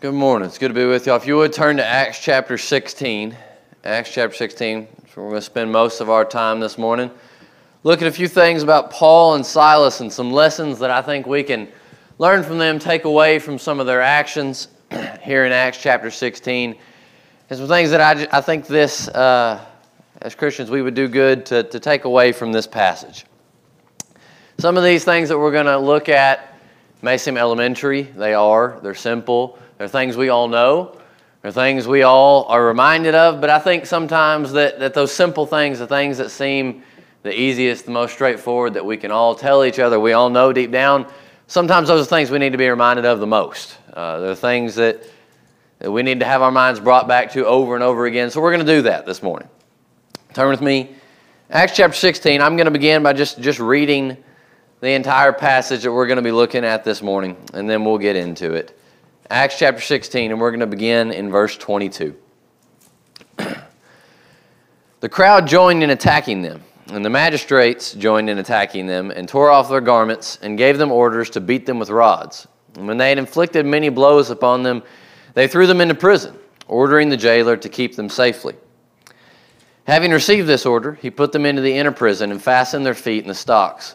Good morning. It's good to be with y'all. If you would turn to Acts chapter 16. Acts chapter 16. So we're going to spend most of our time this morning. Look at a few things about Paul and Silas and some lessons that I think we can learn from them, take away from some of their actions here in Acts chapter 16. And some things that I, I think this, uh, as Christians, we would do good to, to take away from this passage. Some of these things that we're going to look at may seem elementary. They are. They're simple. They're things we all know. They're things we all are reminded of. But I think sometimes that, that those simple things, the things that seem the easiest, the most straightforward, that we can all tell each other, we all know deep down, sometimes those are things we need to be reminded of the most. Uh, they're things that, that we need to have our minds brought back to over and over again. So we're going to do that this morning. Turn with me. Acts chapter 16. I'm going to begin by just, just reading the entire passage that we're going to be looking at this morning, and then we'll get into it. Acts chapter 16, and we're going to begin in verse 22. the crowd joined in attacking them, and the magistrates joined in attacking them, and tore off their garments, and gave them orders to beat them with rods. And when they had inflicted many blows upon them, they threw them into prison, ordering the jailer to keep them safely. Having received this order, he put them into the inner prison and fastened their feet in the stocks.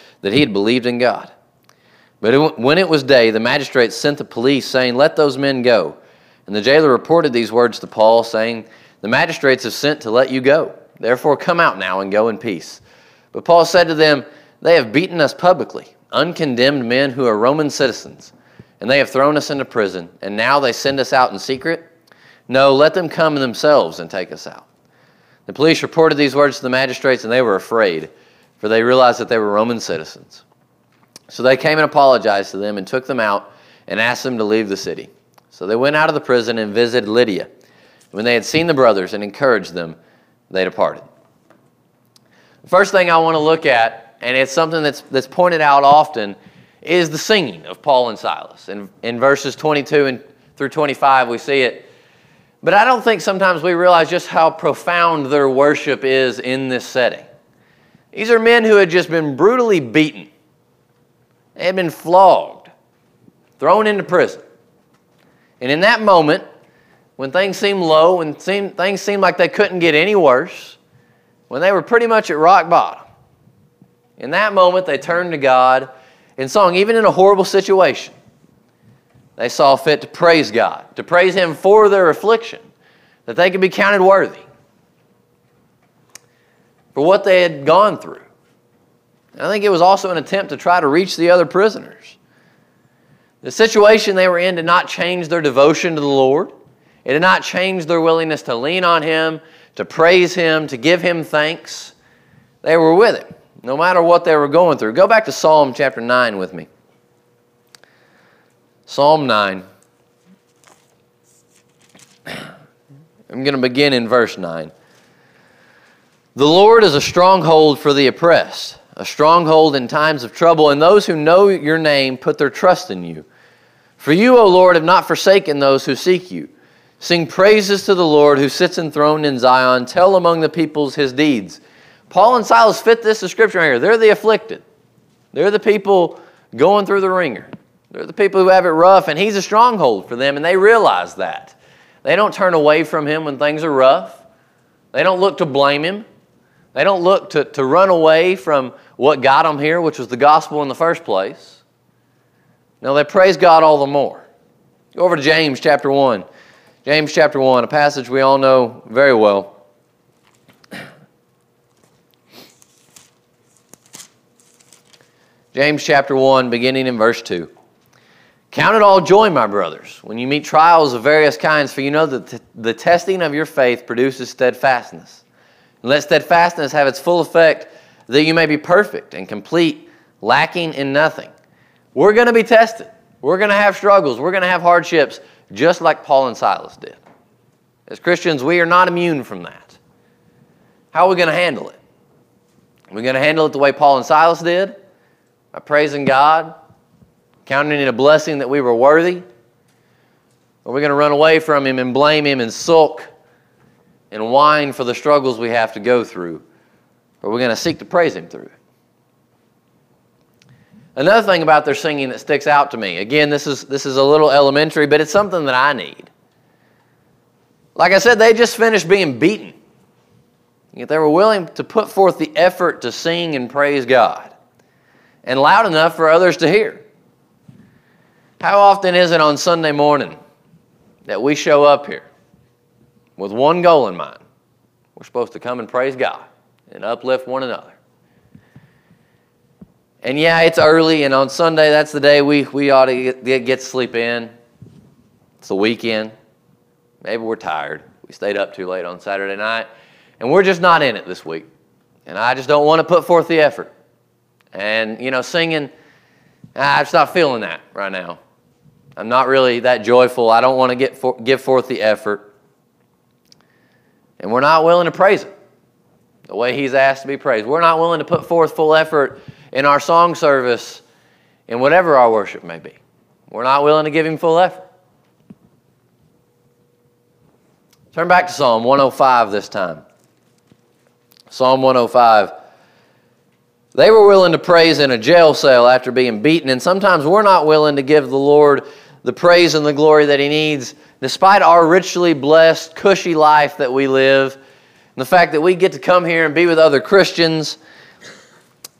that he had believed in God. But when it was day, the magistrates sent the police, saying, Let those men go. And the jailer reported these words to Paul, saying, The magistrates have sent to let you go. Therefore, come out now and go in peace. But Paul said to them, They have beaten us publicly, uncondemned men who are Roman citizens, and they have thrown us into prison, and now they send us out in secret? No, let them come themselves and take us out. The police reported these words to the magistrates, and they were afraid for they realized that they were Roman citizens. So they came and apologized to them and took them out and asked them to leave the city. So they went out of the prison and visited Lydia. When they had seen the brothers and encouraged them, they departed. The first thing I want to look at, and it's something that's, that's pointed out often, is the singing of Paul and Silas. In, in verses 22 and through 25, we see it. But I don't think sometimes we realize just how profound their worship is in this setting. These are men who had just been brutally beaten, they had been flogged, thrown into prison. And in that moment, when things seemed low, when things seemed like they couldn't get any worse, when they were pretty much at rock bottom, in that moment they turned to God in song, even in a horrible situation. They saw fit to praise God, to praise Him for their affliction, that they could be counted worthy for what they had gone through. I think it was also an attempt to try to reach the other prisoners. The situation they were in did not change their devotion to the Lord. It did not change their willingness to lean on Him, to praise Him, to give Him thanks. They were with Him, no matter what they were going through. Go back to Psalm chapter 9 with me. Psalm 9. I'm going to begin in verse 9. The Lord is a stronghold for the oppressed, a stronghold in times of trouble, and those who know your name put their trust in you. For you, O Lord, have not forsaken those who seek you. Sing praises to the Lord who sits enthroned in Zion. Tell among the peoples his deeds. Paul and Silas fit this description right here. They're the afflicted, they're the people going through the wringer. They're the people who have it rough, and he's a stronghold for them, and they realize that. They don't turn away from him when things are rough. They don't look to blame him. They don't look to, to run away from what got them here, which was the gospel in the first place. No, they praise God all the more. Go over to James chapter 1. James chapter 1, a passage we all know very well. James chapter 1, beginning in verse 2. Count it all joy, my brothers, when you meet trials of various kinds, for you know that the testing of your faith produces steadfastness. Let steadfastness have its full effect, that you may be perfect and complete, lacking in nothing. We're going to be tested. We're going to have struggles. We're going to have hardships, just like Paul and Silas did. As Christians, we are not immune from that. How are we going to handle it? Are we going to handle it the way Paul and Silas did? By praising God, counting it a blessing that we were worthy? Or are we going to run away from Him and blame Him and sulk and whine for the struggles we have to go through? Or are going to seek to praise Him through it? Another thing about their singing that sticks out to me, again, this is, this is a little elementary, but it's something that I need. Like I said, they just finished being beaten. Yet they were willing to put forth the effort to sing and praise God, and loud enough for others to hear. How often is it on Sunday morning that we show up here with one goal in mind? We're supposed to come and praise God and uplift one another. And yeah, it's early, and on Sunday, that's the day we, we ought to get, get sleep in. It's the weekend. Maybe we're tired. We stayed up too late on Saturday night, and we're just not in it this week. And I just don't want to put forth the effort. And, you know, singing, I'm just not feeling that right now. I'm not really that joyful. I don't want to get for, give forth the effort. And we're not willing to praise Him the way He's asked to be praised. We're not willing to put forth full effort in our song service, in whatever our worship may be. We're not willing to give Him full effort. Turn back to Psalm 105 this time. Psalm 105. They were willing to praise in a jail cell after being beaten, and sometimes we're not willing to give the Lord the praise and the glory that He needs, despite our richly blessed, cushy life that we live, and the fact that we get to come here and be with other Christians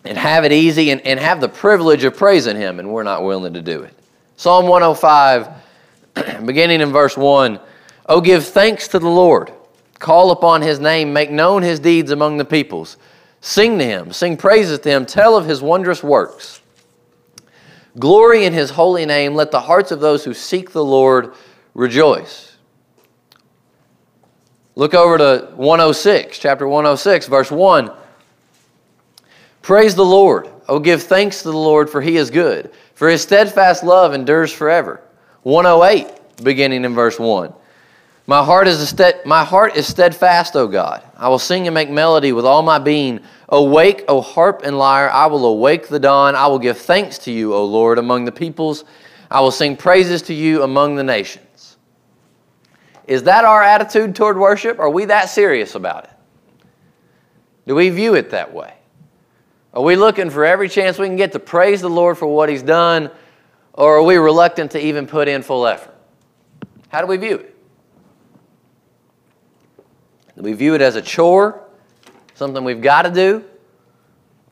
and have it easy and, and have the privilege of praising Him, and we're not willing to do it. Psalm 105, beginning in verse 1 Oh, give thanks to the Lord, call upon His name, make known His deeds among the peoples. Sing to Him, sing praises to Him, tell of His wondrous works. Glory in His holy name, let the hearts of those who seek the Lord rejoice. Look over to 106, chapter 106, verse 1. Praise the Lord. Oh, give thanks to the Lord, for he is good, for his steadfast love endures forever. 108, beginning in verse 1. My heart is, stead, my heart is steadfast, O God. I will sing and make melody with all my being. Awake, O harp and lyre. I will awake the dawn. I will give thanks to you, O Lord, among the peoples. I will sing praises to you among the nations. Is that our attitude toward worship? Are we that serious about it? Do we view it that way? Are we looking for every chance we can get to praise the Lord for what He's done, or are we reluctant to even put in full effort? How do we view it? Do we view it as a chore, something we've got to do?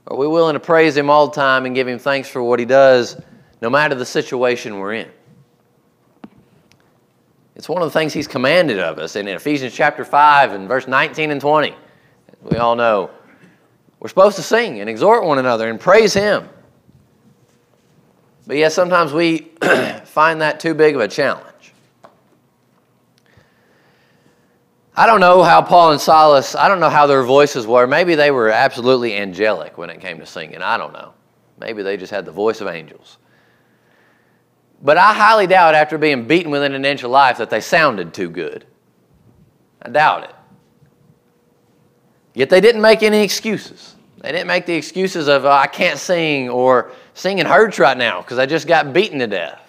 Are we willing to praise Him all the time and give Him thanks for what He does, no matter the situation we're in? It's one of the things He's commanded of us And in Ephesians chapter 5 and verse 19 and 20. We all know we're supposed to sing and exhort one another and praise Him. But yet, sometimes we find that too big of a challenge. I don't know how Paul and Silas, I don't know how their voices were. Maybe they were absolutely angelic when it came to singing. I don't know. Maybe they just had the voice of angels. But I highly doubt, after being beaten within an inch of life, that they sounded too good. I doubt it. Yet they didn't make any excuses. They didn't make the excuses of, oh, I can't sing or singing hurts right now because I just got beaten to death.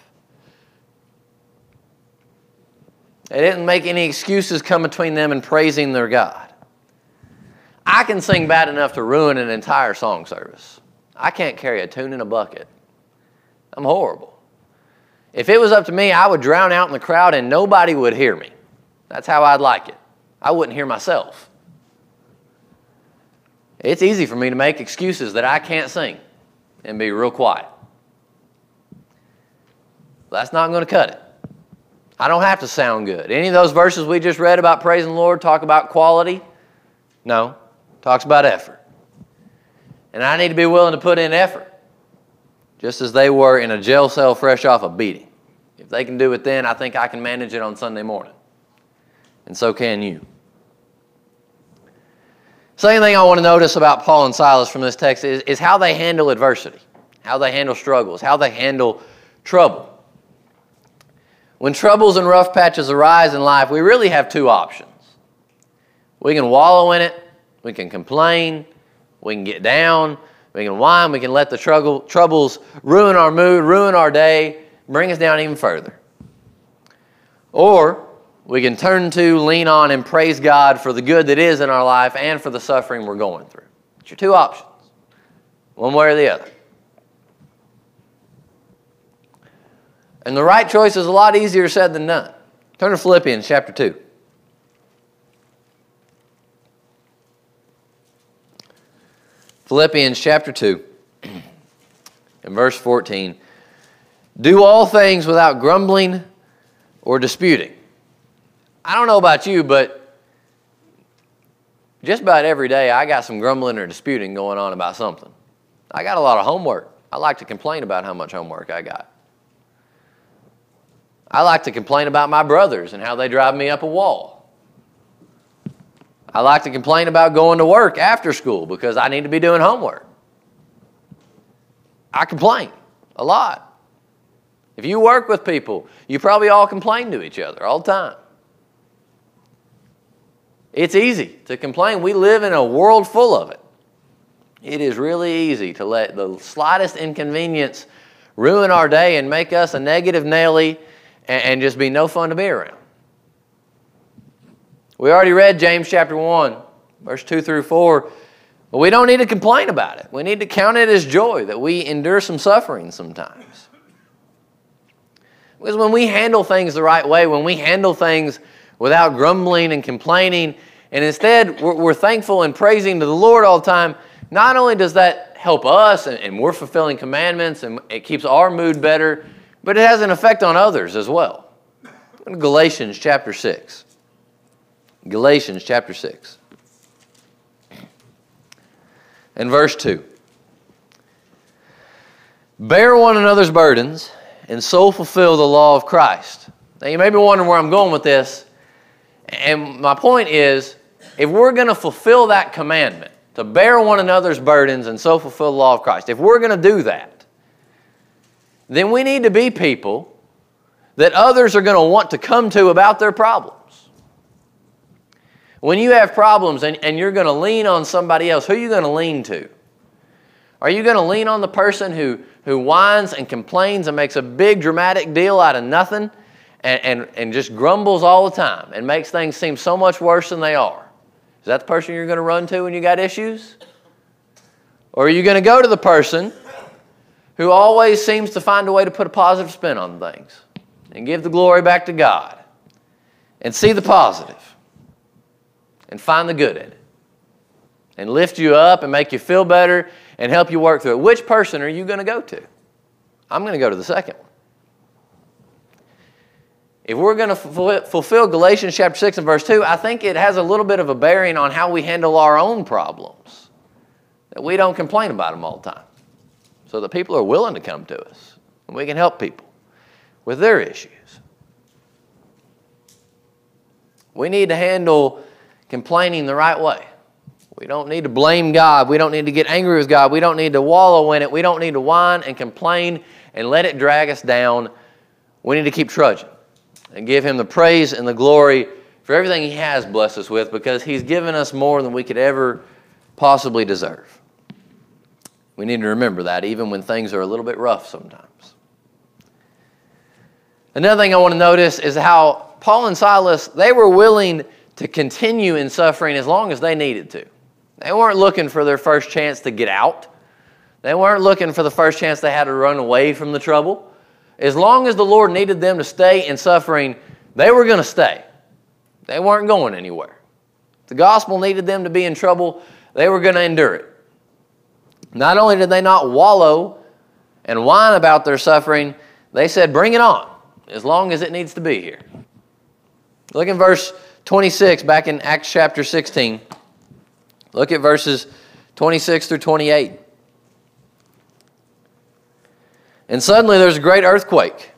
They didn't make any excuses come between them and praising their God. I can sing bad enough to ruin an entire song service. I can't carry a tune in a bucket. I'm horrible. If it was up to me, I would drown out in the crowd and nobody would hear me. That's how I'd like it. I wouldn't hear myself. It's easy for me to make excuses that I can't sing and be real quiet. That's not going to cut it. I don't have to sound good. Any of those verses we just read about praising the Lord talk about quality? No. Talks about effort. And I need to be willing to put in effort, just as they were in a jail cell fresh off a beating. If they can do it then, I think I can manage it on Sunday morning. And so can you. Second thing I want to notice about Paul and Silas from this text is, is how they handle adversity, how they handle struggles, how they handle trouble. When troubles and rough patches arise in life, we really have two options. We can wallow in it, we can complain, we can get down, we can whine, we can let the trouble, troubles ruin our mood, ruin our day, bring us down even further. Or we can turn to, lean on, and praise God for the good that is in our life and for the suffering we're going through. It's your two options, one way or the other. And the right choice is a lot easier said than done. Turn to Philippians chapter 2. Philippians chapter 2 and verse 14. Do all things without grumbling or disputing. I don't know about you, but just about every day I got some grumbling or disputing going on about something. I got a lot of homework. I like to complain about how much homework I got. I like to complain about my brothers and how they drive me up a wall. I like to complain about going to work after school because I need to be doing homework. I complain a lot. If you work with people, you probably all complain to each other all the time. It's easy to complain. We live in a world full of it. It is really easy to let the slightest inconvenience ruin our day and make us a negative Nelly and, just be no fun to be around. We already read James chapter 1, verse 2 through 4. But we don't need to complain about it. We need to count it as joy that we endure some suffering sometimes. Because when we handle things the right way, when we handle things without grumbling and complaining, and instead we're, we're thankful and praising to the Lord all the time, not only does that help us and, and we're fulfilling commandments and it keeps our mood better, but it has an effect on others as well. Galatians chapter 6. Galatians chapter 6 and verse 2. Bear one another's burdens and so fulfill the law of Christ. Now, you may be wondering where I'm going with this. And my point is if we're going to fulfill that commandment, to bear one another's burdens and so fulfill the law of Christ, if we're going to do that, then we need to be people that others are going to want to come to about their problems. When you have problems and, and you're going to lean on somebody else, who are you going to lean to? Are you going to lean on the person who, who whines and complains and makes a big dramatic deal out of nothing and, and, and just grumbles all the time and makes things seem so much worse than they are? Is that the person you're going to run to when you got issues? Or are you going to go to the person who always seems to find a way to put a positive spin on things and give the glory back to God and see the positive? And find the good in it and lift you up and make you feel better and help you work through it. Which person are you going to go to? I'm going to go to the second one. If we're going to fulfill Galatians chapter 6 and verse 2, I think it has a little bit of a bearing on how we handle our own problems. That we don't complain about them all the time. So that people are willing to come to us and we can help people with their issues. We need to handle complaining the right way. We don't need to blame God. We don't need to get angry with God. We don't need to wallow in it. We don't need to whine and complain and let it drag us down. We need to keep trudging and give Him the praise and the glory for everything He has blessed us with because He's given us more than we could ever possibly deserve. We need to remember that even when things are a little bit rough sometimes. Another thing I want to notice is how Paul and Silas, they were willing to continue in suffering as long as they needed to. They weren't looking for their first chance to get out. They weren't looking for the first chance they had to run away from the trouble. As long as the Lord needed them to stay in suffering, they were going to stay. They weren't going anywhere. If the gospel needed them to be in trouble, they were going to endure it. Not only did they not wallow and whine about their suffering, they said, Bring it on, as long as it needs to be here. Look in verse 26, back in Acts chapter 16. Look at verses 26 through 28. And suddenly there's a great earthquake.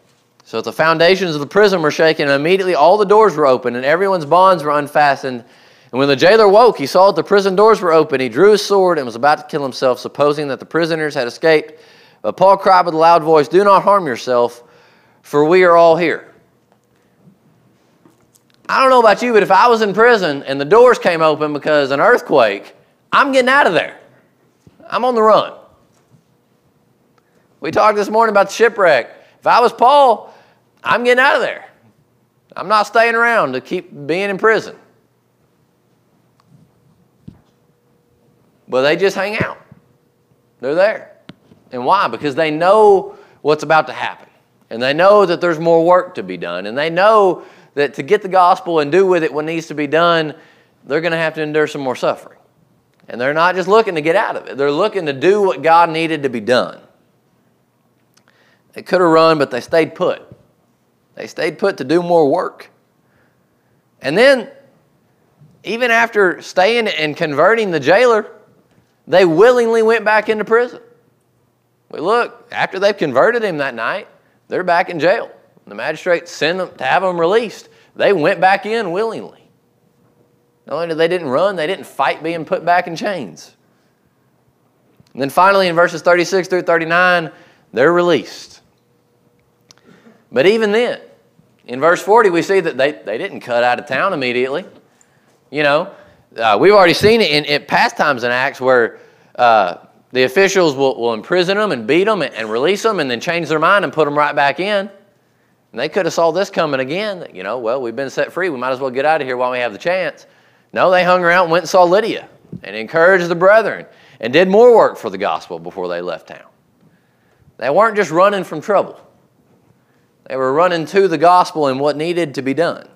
So the foundations of the prison were shaken, and immediately all the doors were open, and everyone's bonds were unfastened. And when the jailer woke, he saw that the prison doors were open. He drew his sword and was about to kill himself, supposing that the prisoners had escaped. But Paul cried with a loud voice, Do not harm yourself, for we are all here. I don't know about you, but if I was in prison and the doors came open because an earthquake, I'm getting out of there. I'm on the run. We talked this morning about the shipwreck. If I was Paul, I'm getting out of there. I'm not staying around to keep being in prison. But they just hang out. They're there. And why? Because they know what's about to happen. And they know that there's more work to be done. And they know that to get the gospel and do with it what needs to be done, they're going to have to endure some more suffering. And they're not just looking to get out of it, they're looking to do what God needed to be done. They could have run, but they stayed put. They stayed put to do more work. And then, even after staying and converting the jailer, they willingly went back into prison. We look, after they've converted him that night, they're back in jail. The magistrate sent them to have them released. They went back in willingly. Not only did they didn't run, they didn't fight being put back in chains. And then finally, in verses 36 through 39, they're released. But even then, in verse 40, we see that they, they didn't cut out of town immediately. You know, uh, we've already seen it in, in past times in Acts where uh, the officials will, will imprison them and beat them and, and release them and then change their mind and put them right back in. And they could have saw this coming again. You know, well, we've been set free. We might as well get out of here while we have the chance. No, they hung around and went and saw Lydia and encouraged the brethren and did more work for the gospel before they left town. They weren't just running from trouble. They were running to the gospel and what needed to be done.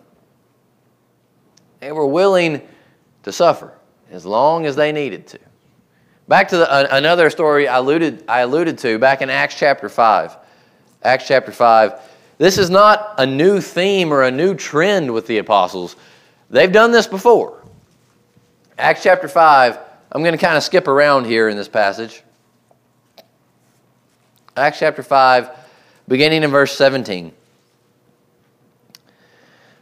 They were willing to suffer as long as they needed to. Back to the, uh, another story I alluded, I alluded to back in Acts chapter 5. Acts chapter 5. This is not a new theme or a new trend with the apostles. They've done this before. Acts chapter 5, I'm going to kind of skip around here in this passage. Acts chapter 5, beginning in verse 17.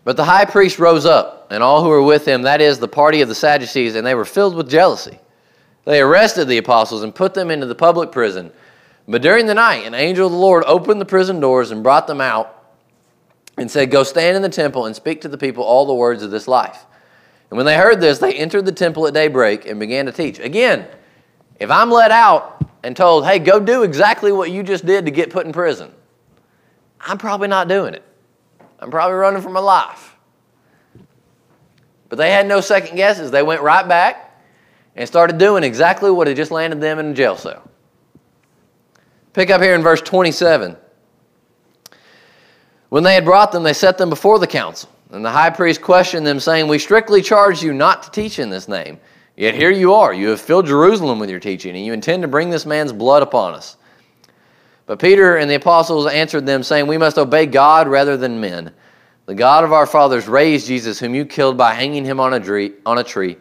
But the high priest rose up, and all who were with him, that is, the party of the Sadducees, and they were filled with jealousy. They arrested the apostles and put them into the public prison. But during the night, an angel of the Lord opened the prison doors and brought them out and said, Go stand in the temple and speak to the people all the words of this life. And when they heard this, they entered the temple at daybreak and began to teach. Again, if I'm let out and told, Hey, go do exactly what you just did to get put in prison, I'm probably not doing it. I'm probably running for my life. But they had no second guesses. They went right back and started doing exactly what had just landed them in a jail cell. Pick up here in verse 27. When they had brought them, they set them before the council. And the high priest questioned them, saying, We strictly charge you not to teach in this name. Yet here you are. You have filled Jerusalem with your teaching, and you intend to bring this man's blood upon us. But Peter and the apostles answered them, saying, We must obey God rather than men. The God of our fathers raised Jesus, whom you killed by hanging him on a tree. On a tree.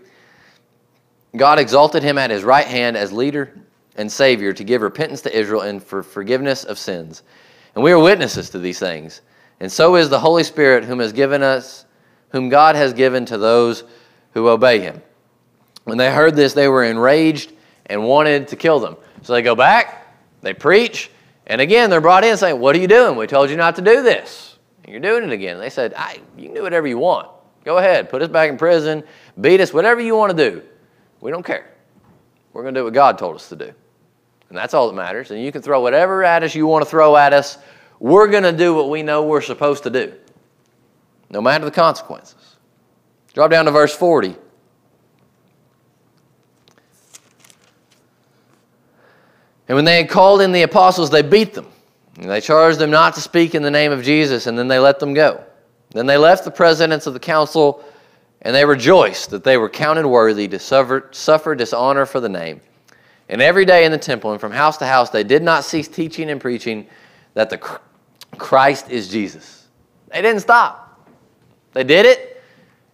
God exalted him at his right hand as leader and Savior to give repentance to Israel and for forgiveness of sins. And we are witnesses to these things. And so is the Holy Spirit, whom has given us, whom God has given to those who obey him. When they heard this, they were enraged and wanted to kill them. So they go back, they preach, and again, they're brought in saying, What are you doing? We told you not to do this. And you're doing it again. They said, You can do whatever you want. Go ahead, put us back in prison, beat us, whatever you want to do. We don't care. We're going to do what God told us to do. And that's all that matters. And you can throw whatever at us you want to throw at us. We're going to do what we know we're supposed to do, no matter the consequences. Drop down to verse 40. And when they had called in the apostles, they beat them. And they charged them not to speak in the name of Jesus, and then they let them go. Then they left the presidents of the council, and they rejoiced that they were counted worthy to suffer, suffer dishonor for the name. And every day in the temple and from house to house, they did not cease teaching and preaching that the Christ is Jesus. They didn't stop. They did it,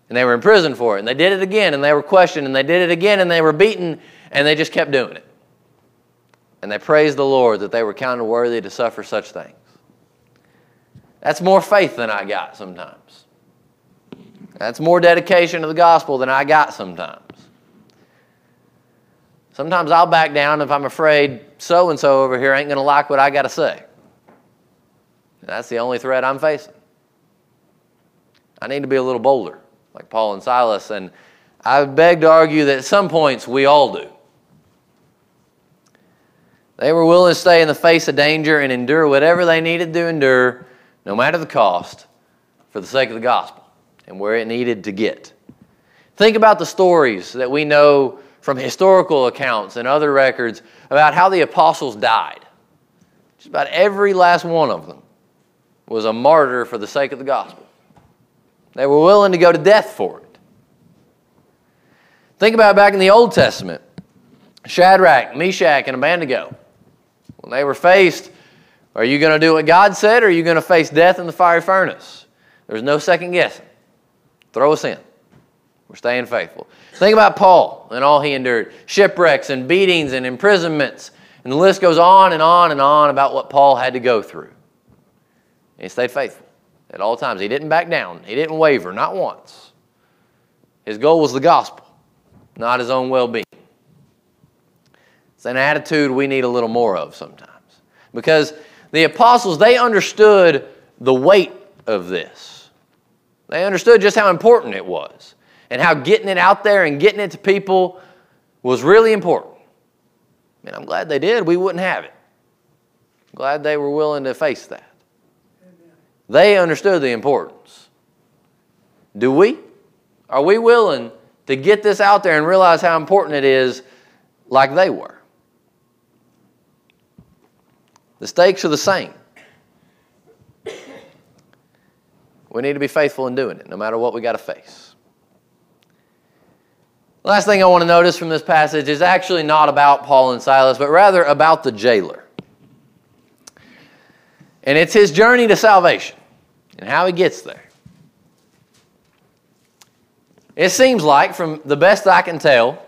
and they were in prison for it. And they did it again, and they were questioned, and they did it again, and they were beaten, and they just kept doing it. And they praised the Lord that they were counted worthy to suffer such things. That's more faith than I got sometimes. That's more dedication to the gospel than I got sometimes. Sometimes I'll back down if I'm afraid so and so over here ain't going to like what I got to say. That's the only threat I'm facing. I need to be a little bolder, like Paul and Silas, and I beg to argue that at some points we all do. They were willing to stay in the face of danger and endure whatever they needed to endure, no matter the cost, for the sake of the gospel and where it needed to get. Think about the stories that we know from historical accounts and other records about how the apostles died. Just about every last one of them was a martyr for the sake of the gospel. They were willing to go to death for it. Think about back in the Old Testament Shadrach, Meshach, and Abednego. When they were faced, are you going to do what God said or are you going to face death in the fiery furnace? There's no second guessing. Throw us in. We're staying faithful. Think about Paul and all he endured shipwrecks and beatings and imprisonments. And the list goes on and on and on about what Paul had to go through. And he stayed faithful at all times. He didn't back down, he didn't waver, not once. His goal was the gospel, not his own well being. It's an attitude we need a little more of sometimes. Because the apostles, they understood the weight of this. They understood just how important it was and how getting it out there and getting it to people was really important. And I'm glad they did. We wouldn't have it. Glad they were willing to face that. They understood the importance. Do we? Are we willing to get this out there and realize how important it is like they were? The stakes are the same. We need to be faithful in doing it, no matter what we got to face. Last thing I want to notice from this passage is actually not about Paul and Silas, but rather about the jailer. And it's his journey to salvation and how he gets there. It seems like, from the best I can tell,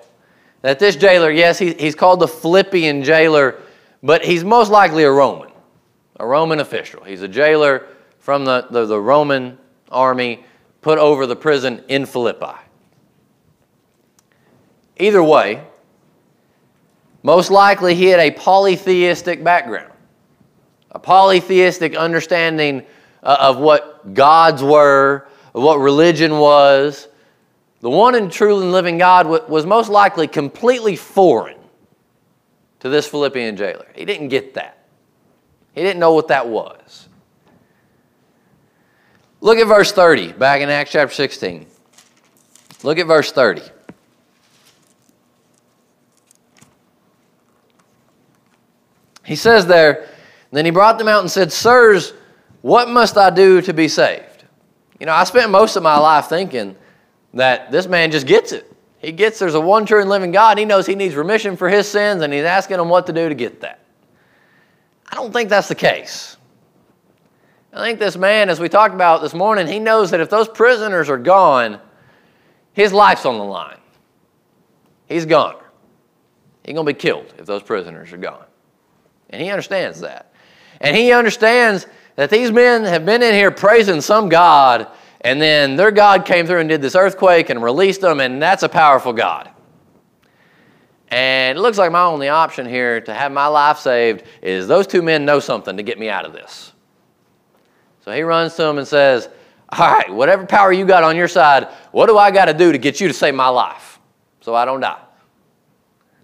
that this jailer, yes, he, he's called the Philippian jailer, but he's most likely a Roman, a Roman official. He's a jailer from the, the, the Roman army put over the prison in Philippi. Either way, most likely he had a polytheistic background, a polytheistic understanding uh, of what gods were, of what religion was. The one and true and living God was most likely completely foreign to this Philippian jailer. He didn't get that. He didn't know what that was. Look at verse 30, back in Acts chapter 16. Look at verse 30. He says there, Then he brought them out and said, Sirs, what must I do to be saved? You know, I spent most of my life thinking that this man just gets it. He gets there's a one true and living God. He knows he needs remission for his sins, and he's asking him what to do to get that. I don't think that's the case. I think this man, as we talked about this morning, he knows that if those prisoners are gone, his life's on the line. He's gone. He's going to be killed if those prisoners are gone. And he understands that. And he understands that these men have been in here praising some God, and then their God came through and did this earthquake and released them, and that's a powerful God. And it looks like my only option here to have my life saved is those two men know something to get me out of this. So he runs to them and says, All right, whatever power you got on your side, what do I got to do to get you to save my life so I don't die?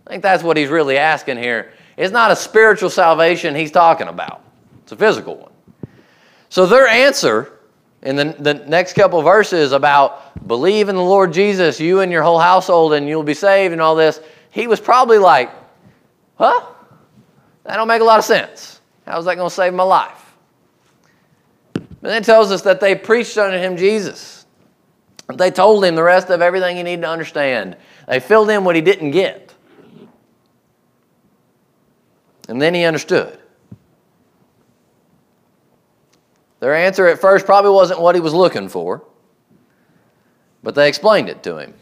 I think that's what he's really asking here. It's not a spiritual salvation he's talking about, it's a physical one. So their answer in the, the next couple verses about believe in the Lord Jesus, you and your whole household, and you'll be saved and all this, he was probably like, huh? That don't make a lot of sense. How's that going to save my life? But then it tells us that they preached unto him Jesus. They told him the rest of everything he needed to understand. They filled in what he didn't get. And then he understood. Their answer at first probably wasn't what he was looking for. but they explained it to him.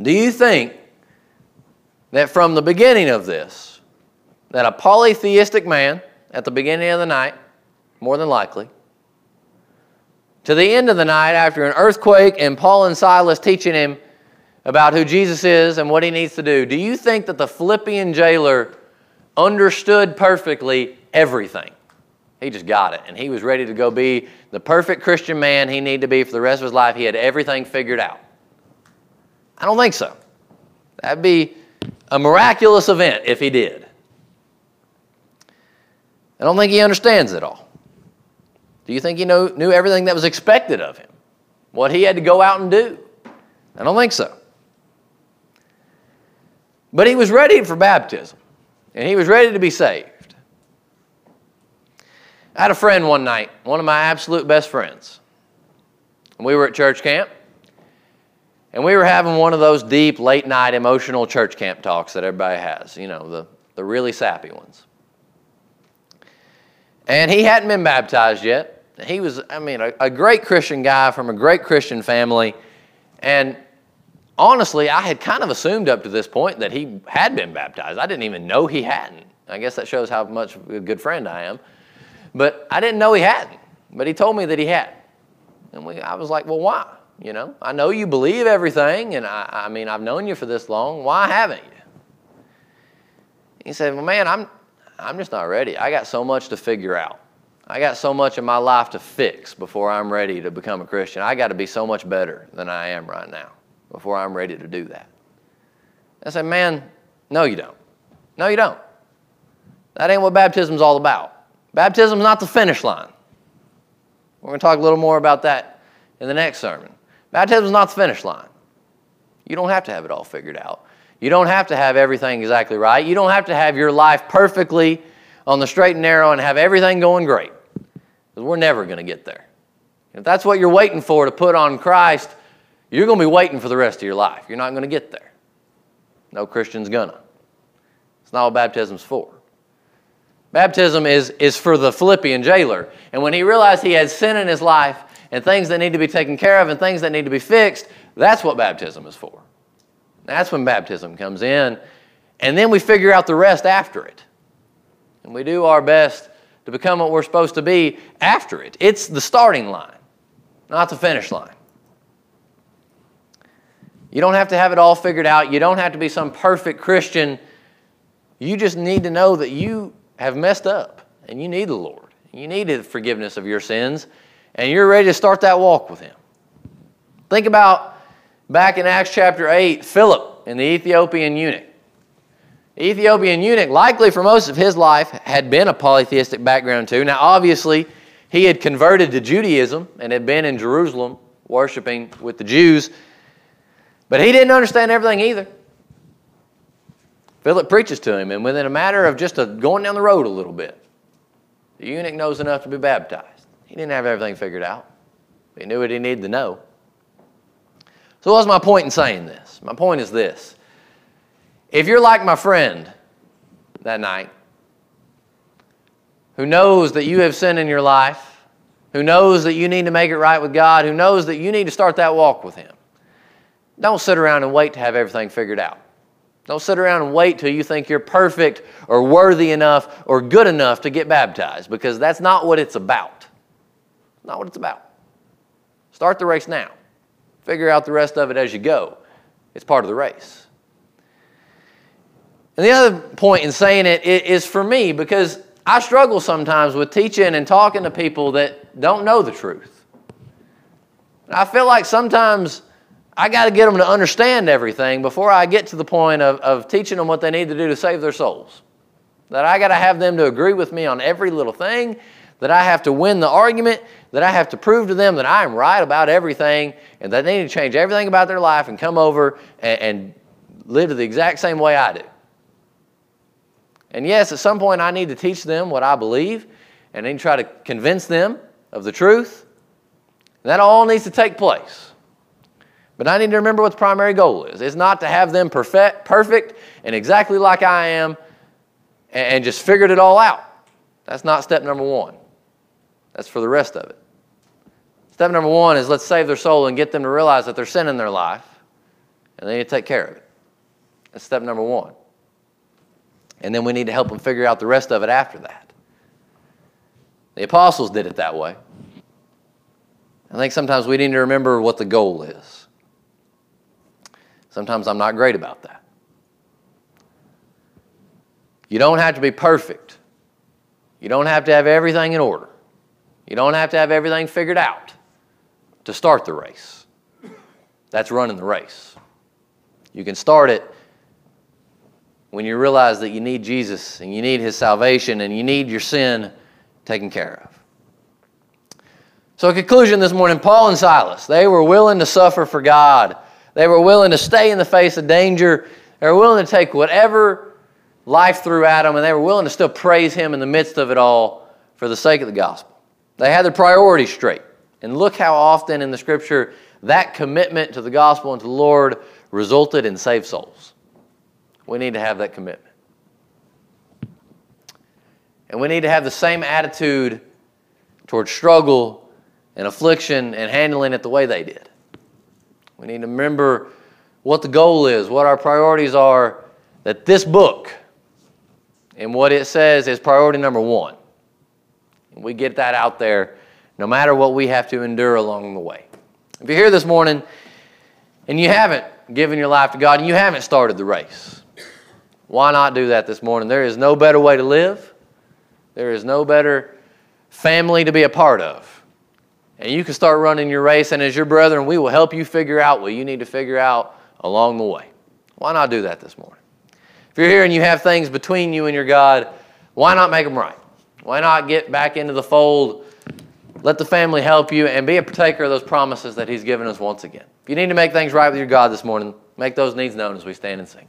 Do you think that from the beginning of this, that a polytheistic man at the beginning of the night, more than likely, to the end of the night after an earthquake and Paul and Silas teaching him about who Jesus is and what he needs to do, do you think that the Philippian jailer understood perfectly everything? He just got it. And he was ready to go be the perfect Christian man he needed to be for the rest of his life. He had everything figured out. I don't think so. That'd be a miraculous event if he did. I don't think he understands it all. Do you think he know, knew everything that was expected of him? What he had to go out and do? I don't think so. But he was ready for baptism, and he was ready to be saved. I had a friend one night, one of my absolute best friends. And we were at church camp, and we were having one of those deep, late night, emotional church camp talks that everybody has, you know, the, the really sappy ones. And he hadn't been baptized yet. He was, I mean, a, a great Christian guy from a great Christian family. And honestly, I had kind of assumed up to this point that he had been baptized. I didn't even know he hadn't. I guess that shows how much of a good friend I am. But I didn't know he hadn't. But he told me that he had. And we, I was like, well, why? You know, I know you believe everything, and I, I mean, I've known you for this long. Why haven't you? He said, well, man, I'm, I'm just not ready. I got so much to figure out. I got so much in my life to fix before I'm ready to become a Christian. I got to be so much better than I am right now before I'm ready to do that. I said, man, no, you don't. No, you don't. That ain't what baptism's all about. Baptism is not the finish line. We're going to talk a little more about that in the next sermon. Baptism is not the finish line. You don't have to have it all figured out. You don't have to have everything exactly right. You don't have to have your life perfectly on the straight and narrow and have everything going great. Because we're never going to get there. If that's what you're waiting for to put on Christ, you're going to be waiting for the rest of your life. You're not going to get there. No Christian's gonna. It's not what baptism's for. Baptism is, is for the Philippian jailer. And when he realized he had sin in his life and things that need to be taken care of and things that need to be fixed, that's what baptism is for. That's when baptism comes in. And then we figure out the rest after it. And we do our best to become what we're supposed to be after it. It's the starting line, not the finish line. You don't have to have it all figured out. You don't have to be some perfect Christian. You just need to know that you have messed up and you need the Lord. You need the forgiveness of your sins and you're ready to start that walk with Him. Think about back in Acts chapter 8, Philip and the Ethiopian eunuch. The Ethiopian eunuch, likely for most of his life, had been a polytheistic background too. Now, obviously, he had converted to Judaism and had been in Jerusalem worshiping with the Jews, but he didn't understand everything either. Philip preaches to him, and within a matter of just a, going down the road a little bit, the eunuch knows enough to be baptized. He didn't have everything figured out. He knew what he needed to know. So, what's my point in saying this? My point is this. If you're like my friend that night, who knows that you have sin in your life, who knows that you need to make it right with God, who knows that you need to start that walk with Him, don't sit around and wait to have everything figured out. Don't sit around and wait till you think you're perfect or worthy enough or good enough to get baptized because that's not what it's about. Not what it's about. Start the race now. Figure out the rest of it as you go. It's part of the race. And the other point in saying it is for me because I struggle sometimes with teaching and talking to people that don't know the truth. I feel like sometimes I got to get them to understand everything before I get to the point of, of teaching them what they need to do to save their souls. That I got to have them to agree with me on every little thing, that I have to win the argument, that I have to prove to them that I am right about everything, and that they need to change everything about their life and come over and, and live the exact same way I do. And yes, at some point I need to teach them what I believe and then try to convince them of the truth. That all needs to take place. But I need to remember what the primary goal is. It's not to have them perfect, perfect and exactly like I am and just figured it all out. That's not step number one. That's for the rest of it. Step number one is let's save their soul and get them to realize that there's sin in their life, and they need to take care of it. That's step number one. And then we need to help them figure out the rest of it after that. The apostles did it that way. I think sometimes we need to remember what the goal is. Sometimes I'm not great about that. You don't have to be perfect. You don't have to have everything in order. You don't have to have everything figured out to start the race. That's running the race. You can start it when you realize that you need Jesus and you need His salvation and you need your sin taken care of. So, conclusion this morning Paul and Silas, they were willing to suffer for God. They were willing to stay in the face of danger. They were willing to take whatever life threw at them, and they were willing to still praise Him in the midst of it all for the sake of the gospel. They had their priorities straight. And look how often in the scripture that commitment to the gospel and to the Lord resulted in saved souls. We need to have that commitment. And we need to have the same attitude towards struggle and affliction and handling it the way they did. We need to remember what the goal is, what our priorities are, that this book and what it says is priority number one. And we get that out there no matter what we have to endure along the way. If you're here this morning and you haven't given your life to God and you haven't started the race, why not do that this morning? There is no better way to live. There is no better family to be a part of. And you can start running your race, and as your brethren, we will help you figure out what you need to figure out along the way. Why not do that this morning? If you're here and you have things between you and your God, why not make them right? Why not get back into the fold? Let the family help you and be a partaker of those promises that He's given us once again. If you need to make things right with your God this morning, make those needs known as we stand and sing.